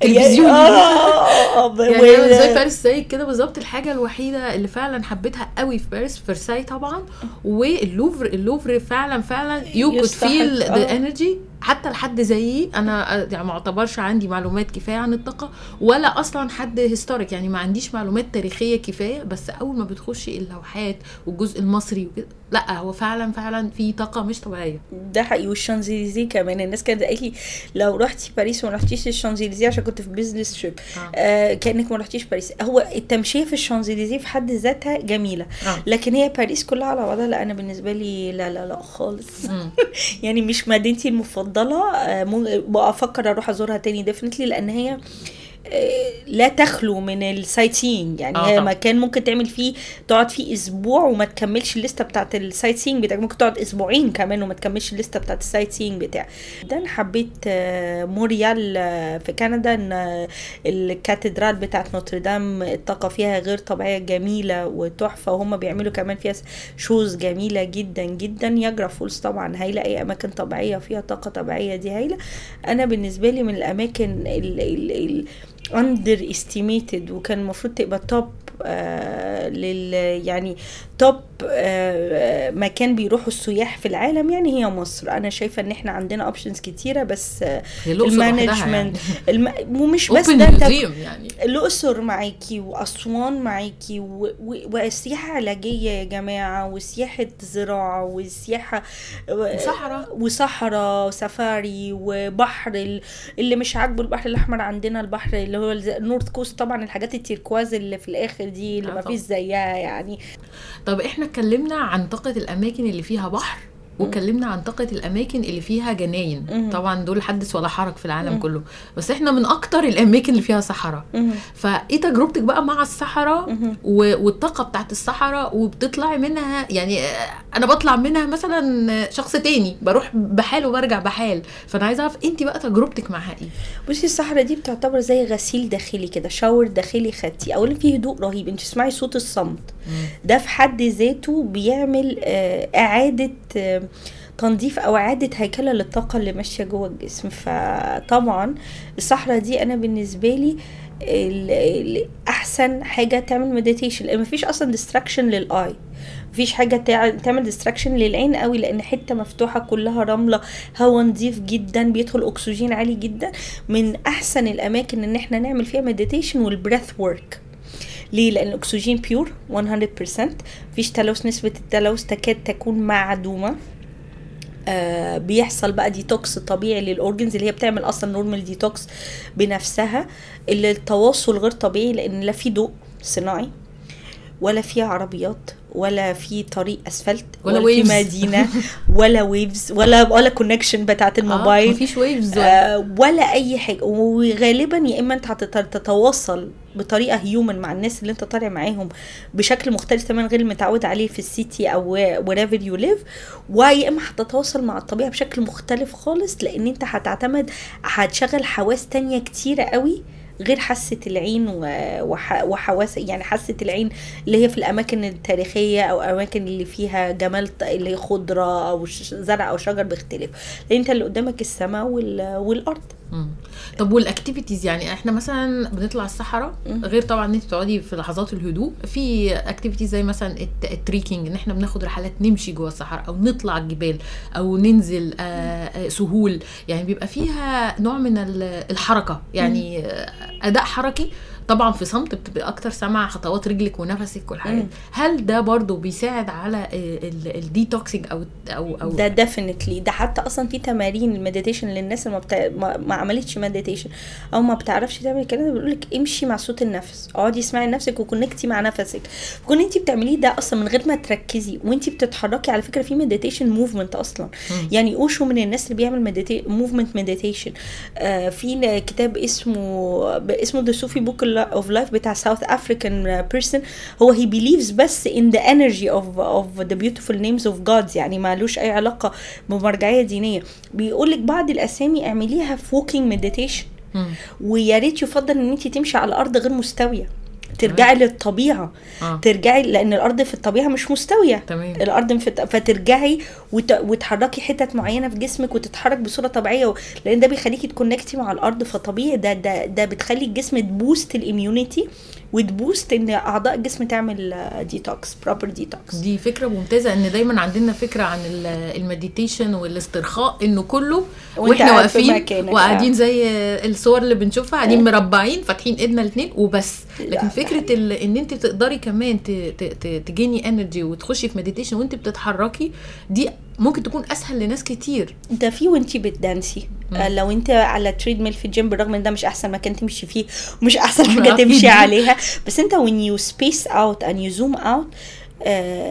A: تلفزيوني.
B: آه آه آه
A: يعني زي باريس زي كده بالظبط. الحاجة الوحيدة اللي فعلا حبيتها قوي في باريس فرساي طبعا واللوفر اللوفر فعلا فعلا you
B: could
A: feel
B: آه.
A: the energy حتى لحد زيي أنا يعني ما اعتبرش عندي معلومات كفاية عن الطاقة ولا أصلا حد historic يعني ما عنديش معلومات تاريخية كفاية بس أول ما بتخشي اللوحات والجزء المصري وكده لأ هو فعلا فعلا في طاقة مش طبيعية
B: ده حقيقي والشانزليزيه كمان الناس كانت قالت لي لو رحتي باريس وما رحتيش الشانزليزيه عشان كنت في business trip
A: آه.
B: آه كأنك ما رحتيش باريس هو التمشية في الشانزليزيه في حد ذاتها جميلة
A: آه.
B: لكن هي باريس كلها على بعضها لأ أنا بالنسبة لي لا لا لا خالص. [laughs] يعني مش مدينتي المفضلة آه، مم- بفكر أروح أزورها تاني definitely لأن هي آه، لا تخلو من ال sightseeing يعني
A: آه.
B: مكان ممكن تعمل فيه تقعد فيه أسبوع وما تكملش الليستة بتاعت ال sightseeing بتاعك. ممكن تقعد أسبوعين كمان وما تكملش الليستة بتاعت ال sightseeing بتاعك ده أنا حبيت آه، مونتريال آه، في كندا إن آه، ال cathedral بتاعت نوتردام الطاقة فيها غير طبيعية جميلة وتحفة. وهم بيعملوا كمان فيها shows جميلة جدا جدا. Niagara Falls طبعا هايلة. أي أماكن طبيعية فيها طاقة طبيعية دي هايلة. أنا بالنسبة لي من الأماكن ال ال ال underestimated وكان المفروض تبقى top آه لل يعني top مكان بيروحوا السياح في العالم يعني هي مصر أنا شايفة إن إحنا عندنا options كتيرة بس آه
A: ال
B: management
A: يعني.
B: الم... ومش بس ده
A: يعني
B: الأقصر معاكي وأسوان معاكي و... و... وسياحة علاجية يا جماعة وسياحة زراعة وسياحة
A: وصحراء.
B: وصحراء وسفاري وبحر ال- اللي مش عاجبه البحر الأحمر عندنا البحر اللي هو ال North Coast طبعا الحاجات ال turquoise اللي في الآخر دي اللي
A: آه
B: ما. فيش زيها يعني
A: طب إحنا اتكلمنا عن طاقة الأماكن اللي فيها بحر. واتكلمنا عن طاقة الأماكن اللي فيها جناين. طبعا دول حدث ولا حرج في العالم. كله. بس إحنا من أكتر الأماكن اللي فيها صحراء. فإيه تجربتك بقى مع الصحراء
B: مهم.
A: و- والطاقة بتاعت الصحراء وبتطلعي منها يعني آه، أنا بطلع منها مثلا شخص تاني بروح بحال وبرجع بحال. فأنا عايزة أعرف أنت بقى تجربتك معاها إيه؟
B: بصي الصحراء دي بتعتبر زي غسيل داخلي كده شاور داخلي خدتي. اولا فيه هدوء رهيب. انت تسمعي صوت الصمت. ده في حد ذاته بيعمل آه، إعادة تنظيف أو إعادة هيكلة للطاقة اللي ماشية جوه الجسم. فطبعا الصحراء دي أنا بالنسبة لي أحسن حاجة تعمل meditation لأن مفيش أصلا distraction لل eye مفيش حاجة تع- تعمل distraction للعين قوي لأن حتة مفتوحة كلها رملة هواء نظيف جدا بيدخل أكسجين عالي جدا. من أحسن الأماكن إن إحنا نعمل فيها meditation وال breath work ليه؟ لأن الأكسجين pure 100% مفيش تلوث نسبة التلوث تكاد تكون معدومة. آه بيحصل بقى ديتوكس طبيعي لل organs اللي هي بتعمل أصلا normal detox بنفسها اللي التواصل غير طبيعي لأن لا في ضوء صناعي. ولا في عربيات ولا في طريق أسفلت
A: ولا
B: ولا, في. مدينة ولا waves ولا ولا connection بتاعت
A: آه
B: الموبايل.
A: مفيش waves
B: آه ولا. أي حاجة. وغالبا يا إما أنت هتتواصل بطريقة هيومن مع الناس اللي أنت طالع معاهم بشكل مختلف تماما غير المتعود عليه في السيتي أو wherever you live. ويا إما هتتواصل مع الطبيعة بشكل مختلف خالص لأن أنت هتعتمد هتشغل حواس تانية كتيرة قوي غير حاسة العين وحواس يعني حاسة العين اللي هي في الأماكن التاريخية أو أماكن اللي فيها جمال اللي هي خضرة أو زرع أو شجر بيختلف. لأن أنت اللي قدامك السماء وال- والأرض.
A: مم. طب وال activities يعني إحنا مثلا بنطلع الصحراء. غير طبعا إن انت تقعدي في لحظات الهدوء في activities زي مثلا ال t- ال trekking إن إحنا بناخد رحلات نمشي جوه الصحراء أو نطلع الجبال أو ننزل آه، آه، سهول يعني بيبقى فيها نوع من ال- الحركة يعني آه، أداء حركي طبعا في صمت بتبقى أكتر سامعه خطوات رجلك ونفسك والحاجات. هل ده برضو بيساعد على ال detoxing أو أو أو
B: ده definitely ده حتى أصلا في تمارين ال meditation للناس اللي ما, بتا... ما... ما عملتش meditation أو ما بتعرفش تعمل الكلام ده بيقول لك امشي مع صوت النفس. اقعدي اسمعي نفسك و connect ي مع نفسك. كون انت بتعمليه ده أصلا من غير ما تركزي وانت بتتحركي على فكرة في meditation movement أصلا.
A: مم.
B: يعني أوشو من الناس اللي بيعمل movement meditation آه في كتاب اسمه اسمه The Sufi Book of Life بتاع South African person هو هي believes بس in the energy of of the beautiful names of Gods يعني مالوش أي علاقة بمرجعية دينية. بيقول لك بعض الأسامي اعمليها في walking
A: meditation.
B: ويا ريت يفضل إن انت تمشي على الأرض غير مستوية. ترجعي للطبيعة.
A: آه.
B: ترجعي لأن الأرض في الطبيعة مش مستوية.
A: تمام.
B: الأرض في فترجعي وت... وتحركي حتت معينة في جسمك وتتحرك بصورة طبيعية و... لأن ده بيخليكي ت connect ي مع الأرض فطبيعي. ده ده ده بتخلي الجسم ت boost ال immunity وت boost إن أعضاء الجسم تعمل detox proper detox
A: دي فكرة ممتازة إن دايما عندنا فكرة عن ال- ال meditation والاسترخاء إنه كله
B: وإحنا
A: واقفين وقاعدين
B: آه.
A: زي الصور اللي بنشوفها قاعدين
B: آه.
A: مربعين فاتحين إيدنا الاثنين وبس. لكن ال- إن أنت تقدري كمان تجيني energy وتخشي في meditation وأنت بتتحركي دي ممكن تكون أسهل لناس كتير
B: ده في وانتي بت dance ي
A: مم.
B: آه لو أنت على treadmill في الجيم بالرغم إن ده مش أحسن مكان تمشي فيه ومش أحسن [laughs]
A: حاجة.
B: تمشي عليها بس أنت when you space out and you zoom out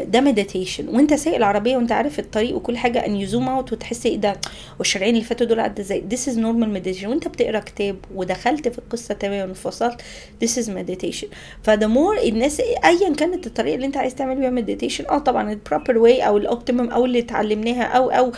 B: ده meditation وانت سايق العربية وانت عارف الطريق وكل حاجة and you zoom out وتحس إيه ده والشارعين اللي فاتوا دول عدى إزاي. This is normal meditation. وانت بتقرا كتاب ودخلت في القصة تماما وانفصلت this is meditation. فده more الناس ايا كانت الطريقة اللي انت عايز تعمل بيها meditation آه طبعا ال proper way أو ال optimum أو اللي اتعلمناها أو أو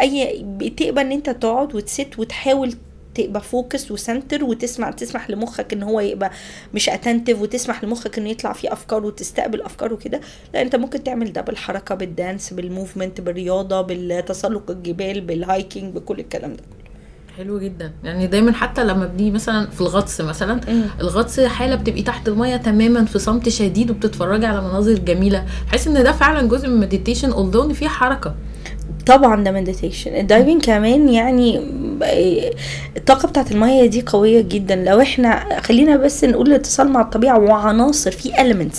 B: أي بتقبل ان انت تقعد وتست وتحاول تبقى focused و centered وتسمع تسمح لمخك إن هو يبقى مش اتنتف وتسمح لمخك إنه يطلع فيه أفكار وتستقبل أفكار وكده لا أنت ممكن تعمل ده بالحركه بال dance بال movement بالرياضة بالتسلق الجبال بال hiking بكل الكلام ده.
A: حلو جدا. يعني دايما حتى لما بنيجي مثلا في الغطس مثلا الغطس حالة بتبقي تحت المية تماما في صمت شديد وبتتفرجي على مناظر جميلة. بحس إن ده فعلا جزء من ال meditation although إن فيه حركة.
B: طبعا ده meditation ال diving كمان يعني الطاقة بتاعت المية دي قوية جدا. لو إحنا خلينا بس نقول الاتصال مع الطبيعة وعناصر في elements.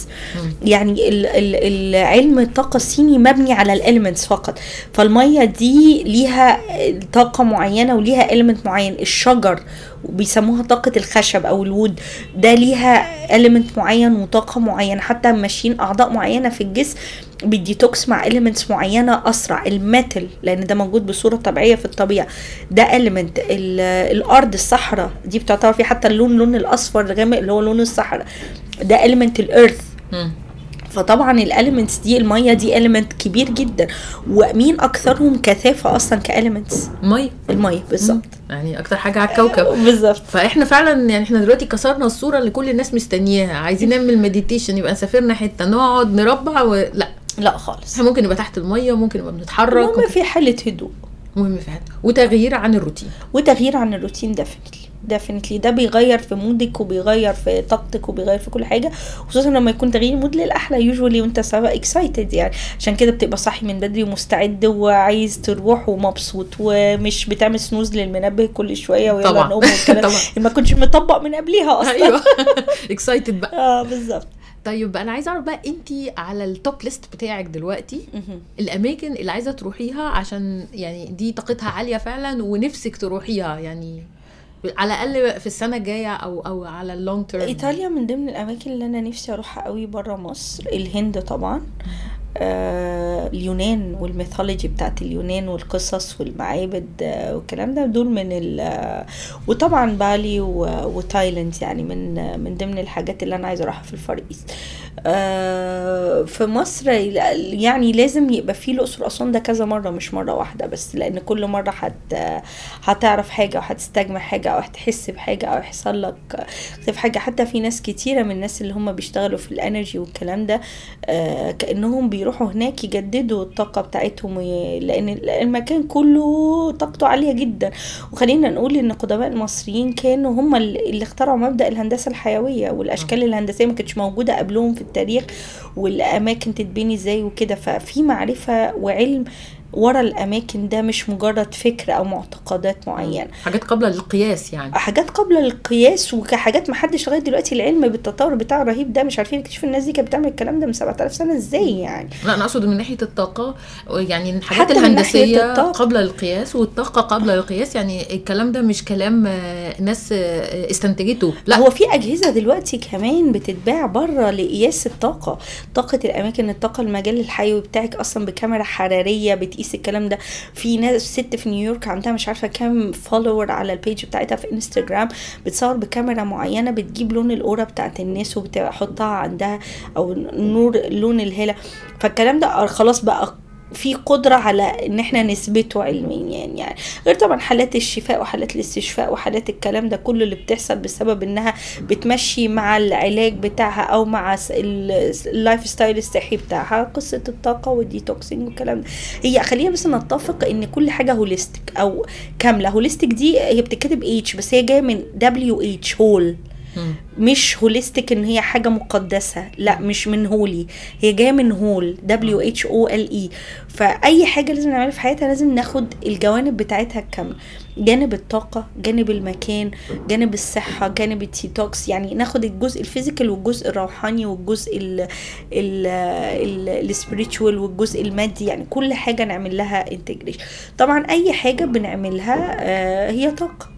B: يعني ال- ال- العلم الطاقة الصيني مبني على ال elements فقط. فالمية دي ليها طاقة معينة وليها element معين. الشجر بيسموها طاقة الخشب أو ال wood ده ليها element معين وطاقة معينة. حتى ماشيين أعضاء معينة في الجسم بالديتوكس مع elements معينة أسرع. ال metal لأن ده موجود بصورة طبيعية في الطبيعة. ده element. ال- الأرض الصحراء دي بتعتبر فيه حتى اللون لون الأصفر الغامق اللي هو لون الصحراء. ده ال earth
A: مم.
B: فطبعا ال elements دي المية دي element كبير جدا. ومين أكثرهم كثافة أصلا ك elements
A: ميه
B: الميه بالظبط.
A: يعني أكتر حاجة على الكوكب.
B: بالظبط.
A: فإحنا فعلا يعني إحنا دلوقتي كسرنا الصورة اللي كل الناس مستنياها. عايزين نعمل meditation يبقى سافرنا حتة نقعد نربع و... لا
B: خالص.
A: إحنا ممكن نبقى تحت المية وممكن نبقى بنتحرك
B: المهم في حالة هدوء.
A: مهم فعلا وتغيير عن الروتين.
B: وتغيير عن الروتين definitely definitely ده بيغير في mood ك وبيغير في طاقتك وبيغير في كل حاجة خصوصا لما يكون تغيير mood للأحلى usually وأنت سواء excited يعني. عشان كده بتبقى صاحي من بدري ومستعد وعايز تروح ومبسوط ومش بتعمل snooze للمنبه كل شوية ويلا
A: طبعا.
B: نقوم والكلام. [laughs]
A: طبعا.
B: ما كنتش مطبق من قبليها [laughs] أصلا. [laughs]
A: أيوه excited بقى.
B: آه بالظبط.
A: طيب أنا عايزة أعرف بقى انت على ال top list بتاعك دلوقتي. الأماكن اللي عايزة تروحيها عشان يعني دي طاقتها عالية فعلا ونفسك تروحيها يعني على الأقل في السنة الجاية أو أو على ال long
B: term إيطاليا من ضمن الأماكن اللي أنا نفسي أروحها قوي بره مصر الهند طبعا اليونان وال mythology بتاعت اليونان والقصص والمعابد آه والكلام ده. دول من ال آه، وطبعا بالي وتايلاند يعني من آه، من ضمن الحاجات اللي أنا عايزة أروحها في ال Far East. آه في مصر يعني لازم يبقى في الأقصر وأسوان ده كذا مرة مش مرة واحدة بس لأن كل مرة هت هتعرف حاجة أو هتستجمع حاجة أو هتحس بحاجة أو يحصل لك في حاجة. حتى في ناس كتيرة من الناس اللي هم بيشتغلوا في ال energy والكلام ده آه، كأنهم بيروحوا هناك يجددوا الطاقة بتاعتهم لأن المكان كله طاقته عالية جدا. وخلينا نقول إن قدماء المصريين كانوا هم اللي اخترعوا مبدأ الهندسة الحيوية والأشكال الهندسية ما كانتش موجودة قبلهم في التاريخ والأماكن تتبني إزاي وكده. ففي معرفة وعلم ورا الأماكن ده مش مجرد فكر أو معتقدات معينة.
A: حاجات قابلة للقياس يعني.
B: حاجات قبل القياس وكحاجات ما حدش لغاية دلوقتي العلم بالتطور بتاعه الرهيب ده مش عارفين يكتشفوا الناس دي كانت بتعمل الكلام ده من 7000 سنة إزاي يعني؟
A: لا أنا أقصد من ناحية الطاقة يعني الحاجات الهندسية
B: الطاقة.
A: قبل القياس والطاقة قبل القياس يعني الكلام ده مش كلام آه، ناس آه، استنتجته.
B: لا.
A: لا
B: هو في أجهزة دلوقتي كمان بتتباع بره لقياس الطاقة. طاقة الأماكن الطاقة المجال الحيوي بتاعك أصلا بكاميرا حرارية بتقيس الكلام ده. في ناس ست في نيويورك عندها مش عارفة كام follower على ال page بتاعتها في انستجرام بتصور بكاميرا معينة بتجيب لون ال aura بتاعت الناس وبتحطها عندها أو نور لون الهاله فالكلام ده خلاص بقى في قدرة على إن إحنا نثبته علميا يعني, يعني غير طبعا حالات الشفاء وحالات الاستشفاء وحالات الكلام ده كله اللي بتحصل بسبب إنها بتمشي مع العلاج بتاعها أو مع ال lifestyle الصحي بتاعها قصة الطاقة وال detoxing والكلام ده. هي خلينا بس نتفق إن كل حاجة holistic أو كاملة. holistic دي هي بتتكتب H بس هي جاية من دبليو اتش هول. مش holistic إن هي حاجة مقدسة. لا مش من holy. هي جاية من whole. دبليو اتش أو ال اي فأي حاجة لازم نعملها في حياتها لازم ناخد الجوانب بتاعتها الكامله جانب الطاقة جانب المكان جانب الصحة جانب التيتوكس يعني ناخد الجزء ال physical والجزء الروحاني والجزء ال spiritual والجزء المادي. يعني كل حاجة نعمل لها integration طبعا أي حاجة بنعملها آه، هي طاقة.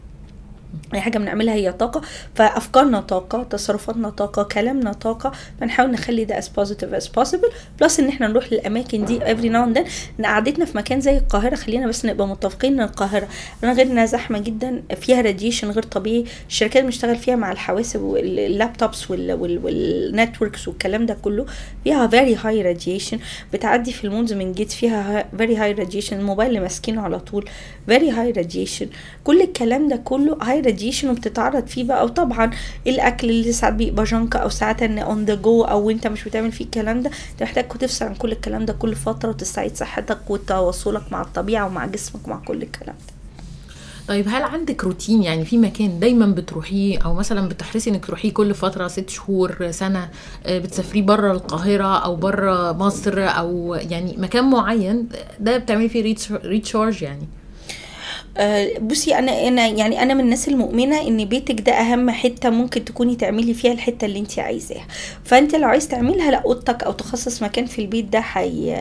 B: أي حاجة بنعملها هي طاقة فأفكارنا طاقة تصرفاتنا طاقة كلامنا طاقة فنحاول نخلي ده as positive as possible. plus إن إحنا نروح للأماكن دي every now and then. إن قعدتنا في مكان زي القاهرة خلينا بس نبقى متفقين إن القاهرة أنا غير إنها زحمة جدا فيها radiation غير طبيعي. الشركات اللي بنشتغل فيها مع الحواسب وال laptops وال networks والكلام ده كله. فيها very high radiation. بتعدي في المونز من جيت فيها very high radiation. الموبايل اللي ماسكينه على طول very high radiation. كل الكلام ده كله high radiation وبتتعرض فيه بقى. وطبعا الأكل اللي ساعات بيبقى junk أو ساعات إن on the go أو أنت مش بتعمل فيه الكلام ده أنت محتاج تفصل عن كل الكلام ده كل فترة وتستعيد صحتك وتواصلك مع الطبيعة ومع جسمك ومع كل الكلام ده.
A: طيب هل عندك روتين يعني في مكان دايما بتروحيه؟ أو مثلا بتحرصي إنك تروحيه كل فترة ست شهور سنة آه، بتسافريه بره القاهرة أو بره مصر أو يعني مكان معين ده بتعملي فيه ريتش ريتشارج يعني؟
B: بصي أنا أنا يعني أنا من الناس المؤمنة إن بيتك ده أهم حتة ممكن تكوني تعملي فيها الحتة اللي انت عايزاها. فانت لو عايز تعملها لا أوضتك أو تخصص مكان في البيت ده هي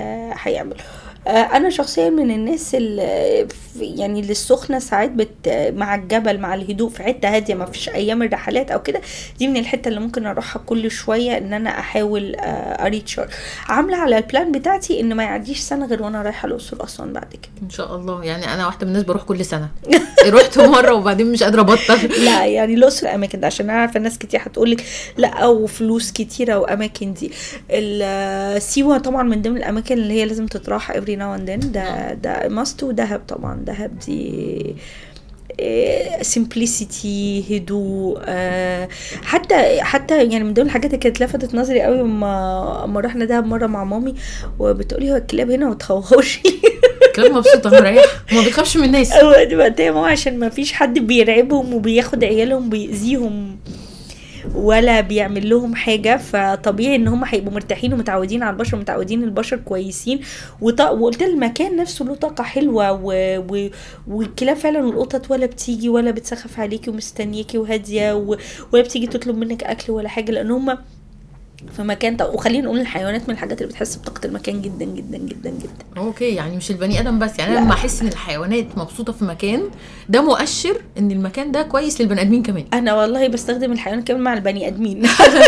B: هيعمل آه، أنا شخصيا من الناس اللي يعني اللي السخنة ساعات بت مع الجبل مع الهدوء في حتة هادية ما فيش أيام الرحلات أو كده دي من الحتة اللي ممكن أروحها كل شوية إن أنا أحاول آه، اريتشر عاملة على ال plan بتاعتي إن ما يعديش سنة غير وأنا رايحة الأقصر وأسوان بعد كده.
A: إن شاء الله. يعني أنا واحدة من الناس بروح كل سنة. [laughs] رحت مرة وبعدين مش قادرة أبطل. [laughs]
B: لا يعني الأقصر أماكن ده عشان أنا عارفة ناس كتير هتقولك لا وفلوس كتيرة وأماكن دي. سيوة طبعا من ضمن الأماكن اللي هي لازم تتراح every now and then ده must ودهب طبعا. دهب دي simplicity هدوء آه، حتى حتى يعني من ضمن الحاجات اللي كانت لفتت نظري قوي اما اما رحنا دهب مرة مع مامي وبتقولي هو الكلاب هنا ما تخوفوش. [laughs]
A: كلام مبسوطة مريح وما بيخافش من الناس.
B: دي بقى ماما عشان ما فيش حد بيرعبهم وبياخد عيالهم بيأذيهم ولا بيعمل لهم حاجة فطبيعي إن هم هيبقوا مرتاحين ومتعودين على البشر ومتعودين البشر كويسين. وقلت المكان نفسه له طاقة حلوة و... و... والكلاب فعلا والقطط ولا بتيجي ولا بتسخف عليكي ومستنياكي وهادية و... ولا بتيجي تطلب منك أكل ولا حاجة لأن هم في مكان طب وخلينا نقول الحيوانات من الحاجات اللي بتحس بطاقة المكان جدا جدا جدا جدا.
A: أوكي يعني مش البني آدم بس يعني
B: أنا.
A: لما أحس إن الحيوانات مبسوطة في مكان ده مؤشر إن المكان ده كويس للبني آدمين كمان.
B: أنا والله بستخدم الحيوان كمان مع البني آدمين.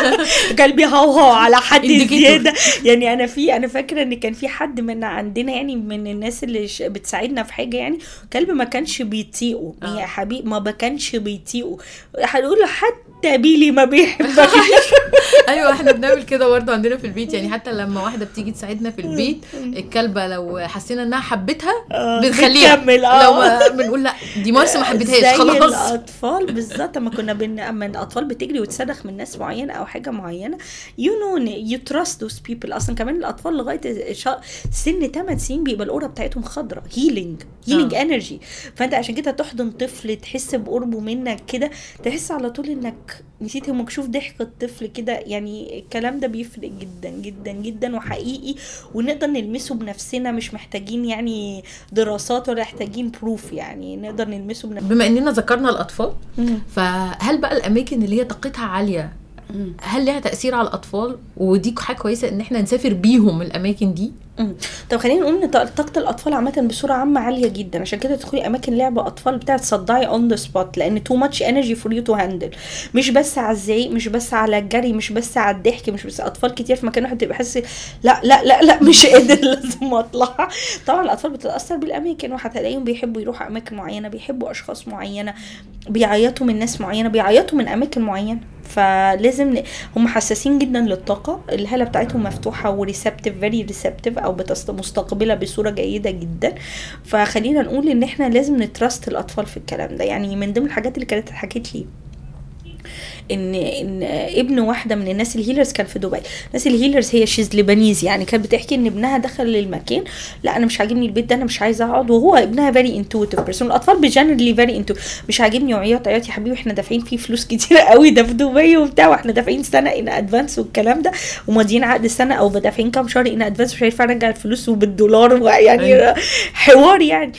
B: [laughs] كلبي هوهو على حد. زيادة. يعني أنا في أنا فاكرة إن كان في حد من عندنا يعني من الناس اللي بتساعدنا في حاجة يعني كلب ما كانش بيطيقه.
A: آه.
B: يا حبيبي ما كانش بيطيقه. هنقول له حتى بيلي ما بيحبكش. [laughs]
A: أيوه إحنا بنعمل كده برضه عندنا في البيت. يعني حتى لما واحدة بتيجي تساعدنا في البيت الكلبة لو حسينا إنها حبتها
B: آه،
A: بنخليها.
B: بتكمل، آه.
A: لو بنقول لا دي مارس ما حبتهاش
B: زي
A: خلاص.
B: الأطفال بالظبط. أما كنا بن أما الأطفال بتجري وتصرخ من ناس معينة أو حاجة معينة you know you trust those people أصلا كمان الأطفال لغاية شا- سن 8 سنين بيبقى ال aura بتاعتهم خضراء healing
A: healing.
B: energy فأنت عشان كده تحضن طفل تحس بقربه منك كده تحس على طول إنك نسيت هم شوف ضحك الطفل كده يعني الكلام ده بيفرق جدا جدا جدا وحقيقي ونقدر نلمسه بنفسنا مش محتاجين يعني دراسات ولا محتاجين proof يعني نقدر نلمسه بنفسنا.
A: بما إننا ذكرنا الأطفال فهل بقى الأماكن اللي هي طاقتها عالية هل لها تأثير على الأطفال؟ ودي حاجة كويسة إن إحنا نسافر بيهم الأماكن دي؟
B: طب خلينا نقول إن طاق- طاقة الأطفال عامة بصورة عامة عالية جدا. عشان كده تدخلي أماكن لعب أطفال بتاعت تصدعي on the spot لأن too much energy for you to handle مش بس على الزعيق مش بس على الجري مش بس على الضحك مش بس أطفال كتير. في مكان واحد تبقى حاسس لا لا لا لا مش قادر [laughs] لازم أطلع. طبعا الأطفال بتتأثر بالأماكن. وهتلاقيهم بيحبوا يروحوا أماكن معينة بيحبوا أشخاص معينة بيعيطوا من ناس معينة بيعيطوا من أماكن معينة. فلازم ن... هم حساسين جدا للطاقة الهالة بتاعتهم مفتوحة و receptive very receptive أو بتست... مستقبلة بصورة جيدة جدا. فخلينا نقول إن إحنا لازم ن trust الأطفال في الكلام ده. يعني من ضمن الحاجات اللي كانت حكيت لي ان إن ابن واحدة من الناس ال healers كان في دبي. الناس ال healers هي she's Lebanese يعني كانت بتحكي إن ابنها دخل المكان لا أنا مش عاجبني البيت ده أنا مش عايزة أقعد وهو ابنها very intuitive person الأطفال ب generally very intu- مش عاجبني وعياط عياط يا حبيبي إحنا دافعين فيه فلوس كتير قوي ده في دبي وبتاع وإحنا دافعين سنة in advance والكلام ده وماضيين عقد سنة أو دافعين كام شهر in advance مش هينفع أرجع الفلوس وبالدولار ويعني
A: أيوة.
B: حوار يعني.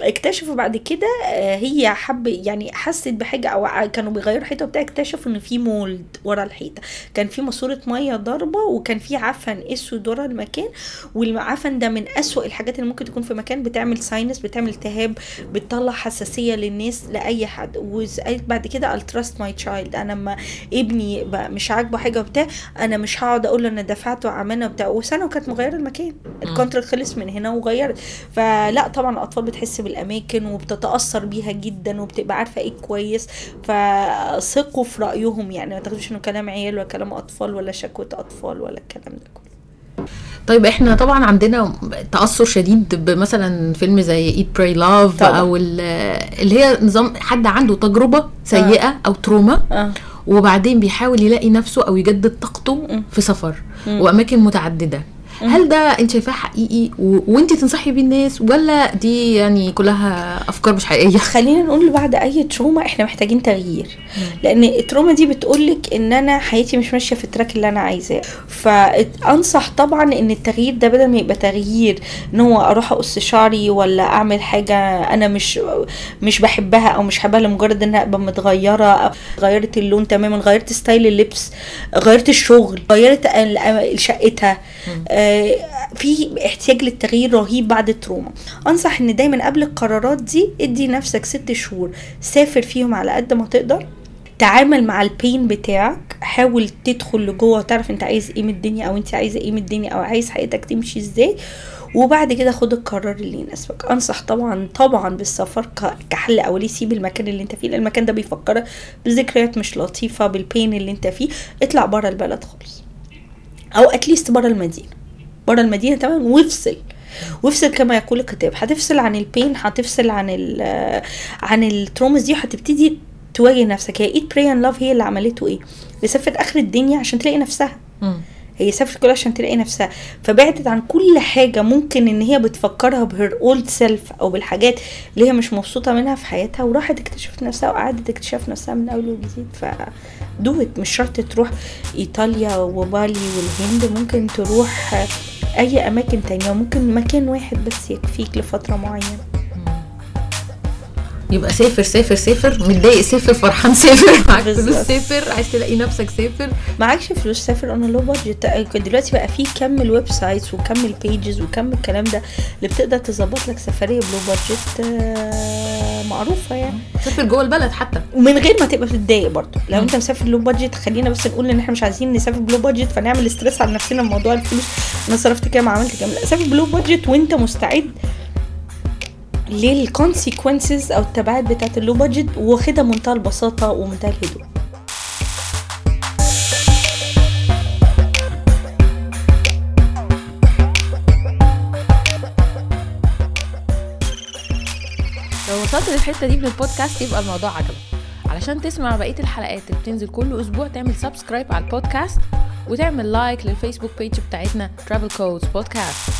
B: اكتشفوا بعد كده آه، هي حب يعني حست بحاجة أو كانوا بيغيروا حيطة وبتاع اكتشفوا إن في mold ورا الحيطة. كان في ماسورة مية ضاربة وكان في عفن أسود ورا المكان والعفن ده من أسوأ الحاجات اللي ممكن تكون في مكان. بتعمل sinus بتعمل التهاب بتطلع حساسية للناس لأي حد. وقالت بعد كده I'll trust my child. أنا لما ابني بقى مش عاجبه حاجة وبتاع أنا مش هقعد أقول له أنا دفعت وعملنا وبتاع. وسنة وكانت مغيرة المكان. الكونتراكت خلص من هنا وغيرت. فلا طبعا الأطفال بتحس بالاماكن وبتتأثر بيها جدا وبتبقى عارفة إيه كويس فثقوا في رأيهم يعني ما تاخدوش إنه كلام عيال ولا كلام أطفال ولا شكوى أطفال ولا الكلام ده كله
A: طيب إحنا طبعا عندنا تأثر شديد بمثلا فيلم زي Eat Pray
B: Love.
A: أو ال- اللي هي نظام حد عنده تجربة سيئة أو trauma
B: آه
A: وبعدين بيحاول يلاقي نفسه أو يجدد طاقته. في سفر. وأماكن متعددة هل ده انت شايفاه حقيقي؟ و... وانت تنصحي بيه الناس ولا دي يعني كلها أفكار مش حقيقية؟ [laughs]
B: خلينا نقول بعد أي trauma إحنا محتاجين تغيير. لأن ال trauma دي بتقولك إن أنا حياتي مش ماشية في ال track اللي أنا عايزاه. فأنصح طبعا إن التغيير ده بدل ما يبقى تغيير إن هو أروح أقص شعري ولا أعمل حاجة أنا مش مش بحبها أو مش حابها لمجرد انها أبقى متغيرة أو غيرت اللون تماما غيرت style اللبس غيرت الشغل غيرت شقتها. آه، في احتياج للتغيير رهيب بعد ال trauma. أنصح إن دايما قبل القرارات دي ادي نفسك ست شهور. سافر فيهم على قد ما تقدر. تعامل مع البين بتاعك. حاول تدخل لجوه وتعرف أنت عايز إيه من الدنيا أو أنت عايزة إيه من الدنيا أو عايز حياتك تمشي إزاي. وبعد كده خد القرار اللي يناسبك. أنصح طبعا طبعا بالسفر كحل أولي. سيب المكان اللي أنت فيه لأن المكان ده بيفكرك بذكريات مش لطيفة بالبين اللي أنت فيه. اطلع بره البلد خالص. أو اتليست بره المدينة. بره المدينة تماما وافصل. وافصل كما يقول الكتاب. هتفصل عن البين هتفصل عن ال عن ال traumas دي وهتبتدي تواجه نفسك. هي Eat Pray and Love هي اللي عملته إيه؟ سافرت آخر الدنيا عشان تلاقي نفسها. هي سافرت كلها عشان تلاقي نفسها. فبعدت عن كل حاجة ممكن إن هي بتفكرها ب her old self أو بالحاجات اللي هي مش مبسوطة منها في حياتها وراحت اكتشفت نفسها وقعدت تكتشف نفسها من أول وجديد. ف دوت مش شرط تروح إيطاليا وبالي والهند ممكن تروح أي أماكن تانية ممكن مكان واحد بس يكفيك لفترة معينة.
A: يبقى سافر سافر سافر متضايق سافر فرحان سافر. معاك فلوس. سافر عايز تلاقي نفسك سافر.
B: معكش فلوس سافر on low budget دلوقتي بقى في كم ال websites وكم ال pages وكم الكلام ده اللي بتقدر تظبط لك سفرية ب low budget آه، معروفة يعني.
A: سافر جوه البلد حتى.
B: ومن غير ما تبقى بتتضايق برضه. لو انت مسافر low budget خلينا بس نقول إن إحنا مش عايزين نسافر ب low budget فنعمل stress على نفسنا بموضوع الفلوس. أنا صرفت كام؟ عملت كام؟ لا سافر ب low budget وانت مستعد لل consequences أو التبعات بتاعت ال low budget واخدها منتهى البساطة ومنتهى الهدوء.
A: لو وصلت للحتة دي من البودكاست يبقى الموضوع عجبك. علشان تسمع بقية الحلقات اللي بتنزل كل أسبوع تعمل subscribe على البودكاست وتعمل like لل Facebook page بتاعتنا Travel Codes podcast